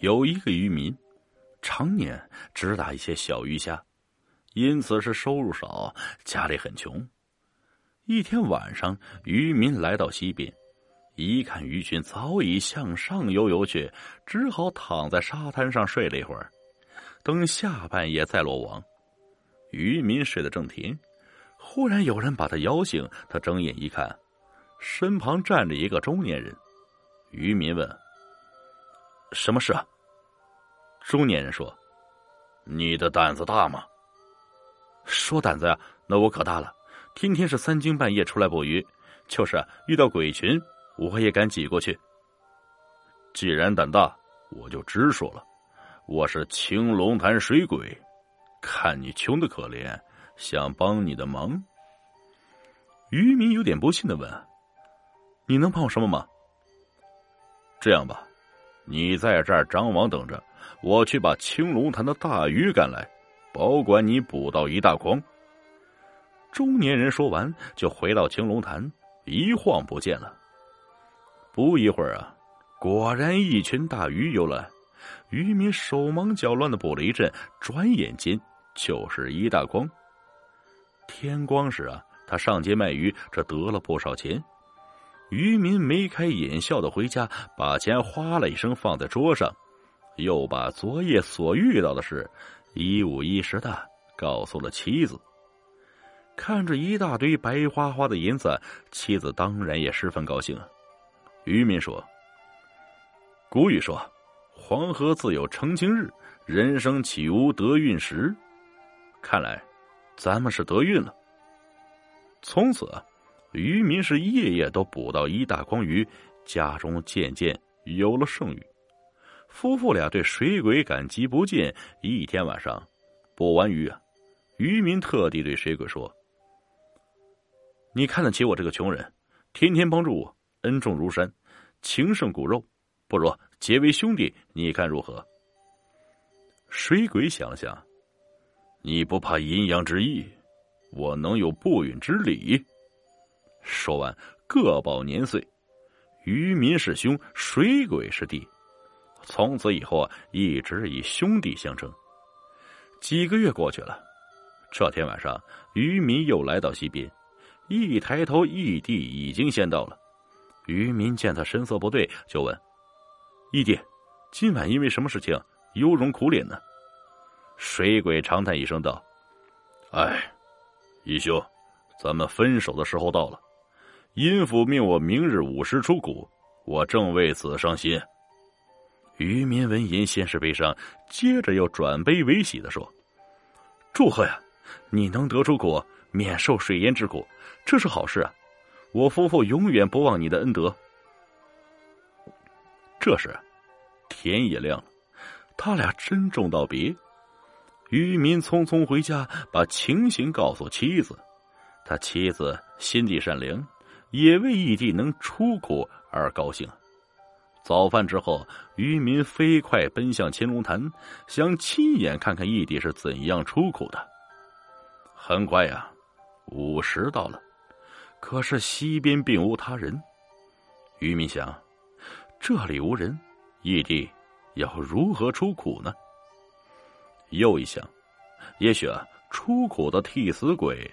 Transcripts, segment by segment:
有一个渔民，常年只打一些小鱼虾，因此是收入少，家里很穷。一天晚上，渔民来到溪边，一看鱼群早已向上游游去，只好躺在沙滩上睡了一会儿，等下半夜再落网。渔民睡得正甜，忽然有人把他摇醒，他睁眼一看，身旁站着一个中年人。渔民问：“什么事？”啊？”中年人说：“你的胆子大吗？”说胆子呀，那我可大了，天天是三更半夜出来捕鱼，就是遇到鬼群，我也敢挤过去。既然胆大，我就直说了，我是青龙潭水鬼，看你穷的可怜，想帮你的忙。渔民有点不信的问：“你能帮我什么忙？”这样吧，你在这儿张网等着。我去把青龙潭的大鱼赶来，保管你捕到一大筐。中年人说完，就回到青龙潭，一晃不见了。不一会儿啊，果然一群大鱼游来，渔民手忙脚乱的捕了一阵，转眼间就是一大筐。天光时啊，他上街卖鱼，这得了不少钱。渔民眉开眼笑的回家，把钱哗啦一声放在桌上。又把昨夜所遇到的事一五一十的告诉了妻子。看着一大堆白花花的银子，妻子当然也十分高兴。渔民说：“古语说，黄河自有澄清日，人生岂无得运时？看来，咱们是得运了。”从此，渔民是夜夜都捕到一大筐鱼，家中渐渐有了剩余。夫妇俩对水鬼感激不尽。一天晚上，捕完鱼啊，渔民特地对水鬼说：“你看得起我这个穷人，天天帮助我，恩重如山，情胜骨肉，不如结为兄弟，你看如何？”水鬼想了想：“你不怕阴阳之意，我能有不允之理。”说完，各报年岁，渔民是兄，水鬼是弟。从此以后啊，一直以兄弟相称。几个月过去了，这天晚上，渔民又来到溪边，一抬头，义弟已经先到了。渔民见他神色不对，就问：“义弟，今晚因为什么事情忧容苦脸呢？”水鬼长叹一声道：“哎，义兄，咱们分手的时候到了。阴府命我明日午时出谷，我正为此伤心。”渔民闻言，先是悲伤，接着又转悲为喜的说：“祝贺呀，你能得出苦，免受水淹之苦，这是好事啊！我夫妇永远不忘你的恩德。”这时，天也亮了，他俩珍重道别。渔民匆匆回家，把情形告诉妻子。他妻子心地善良，也为义弟能出苦而高兴。早饭之后，渔民飞快奔向青龙潭，想亲眼看看义弟是怎样出苦的。很快呀，午时到了，可是西边并无他人。渔民想，这里无人，义弟要如何出苦呢？又一想，也许啊，出苦的替死鬼，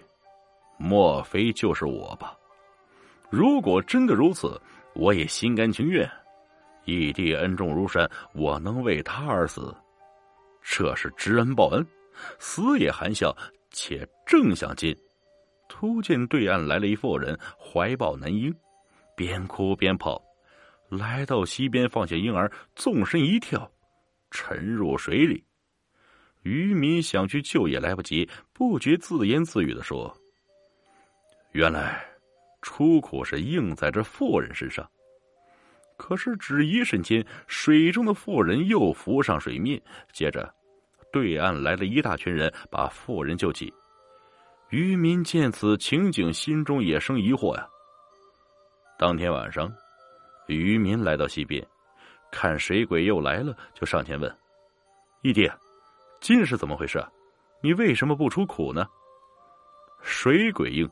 莫非就是我吧？如果真的如此，我也心甘情愿。义弟恩重如山，我能为他而死，这是知恩报恩，死也含笑。且正想进，突见对岸来了一妇人，怀抱男婴，边哭边跑，来到溪边，放下婴儿，纵身一跳，沉入水里。渔民想去救也来不及，不觉自言自语的说：“原来出苦是应在这妇人身上。”可是，只一瞬间，水中的妇人又浮上水面。接着，对岸来了一大群人，把妇人救起。渔民见此情景，心中也生疑惑呀。当天晚上，渔民来到溪边，看水鬼又来了，就上前问：“义弟，今是怎么回事？你为什么不出苦呢？”水鬼应：“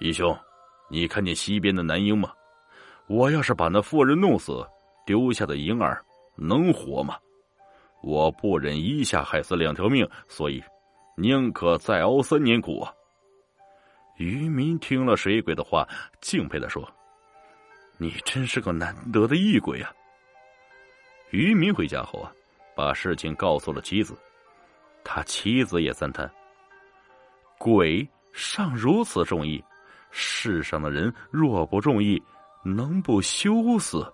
义兄，你看见西边的男婴吗？”我要是把那妇人弄死，丢下的婴儿能活吗？我不忍一下害死两条命，所以宁可再熬三年苦啊！渔民听了水鬼的话，敬佩的说：“你真是个难得的异鬼啊！”渔民回家后啊，把事情告诉了妻子，他妻子也赞叹：“鬼尚如此重义，世上的人若不重义，能不羞死？”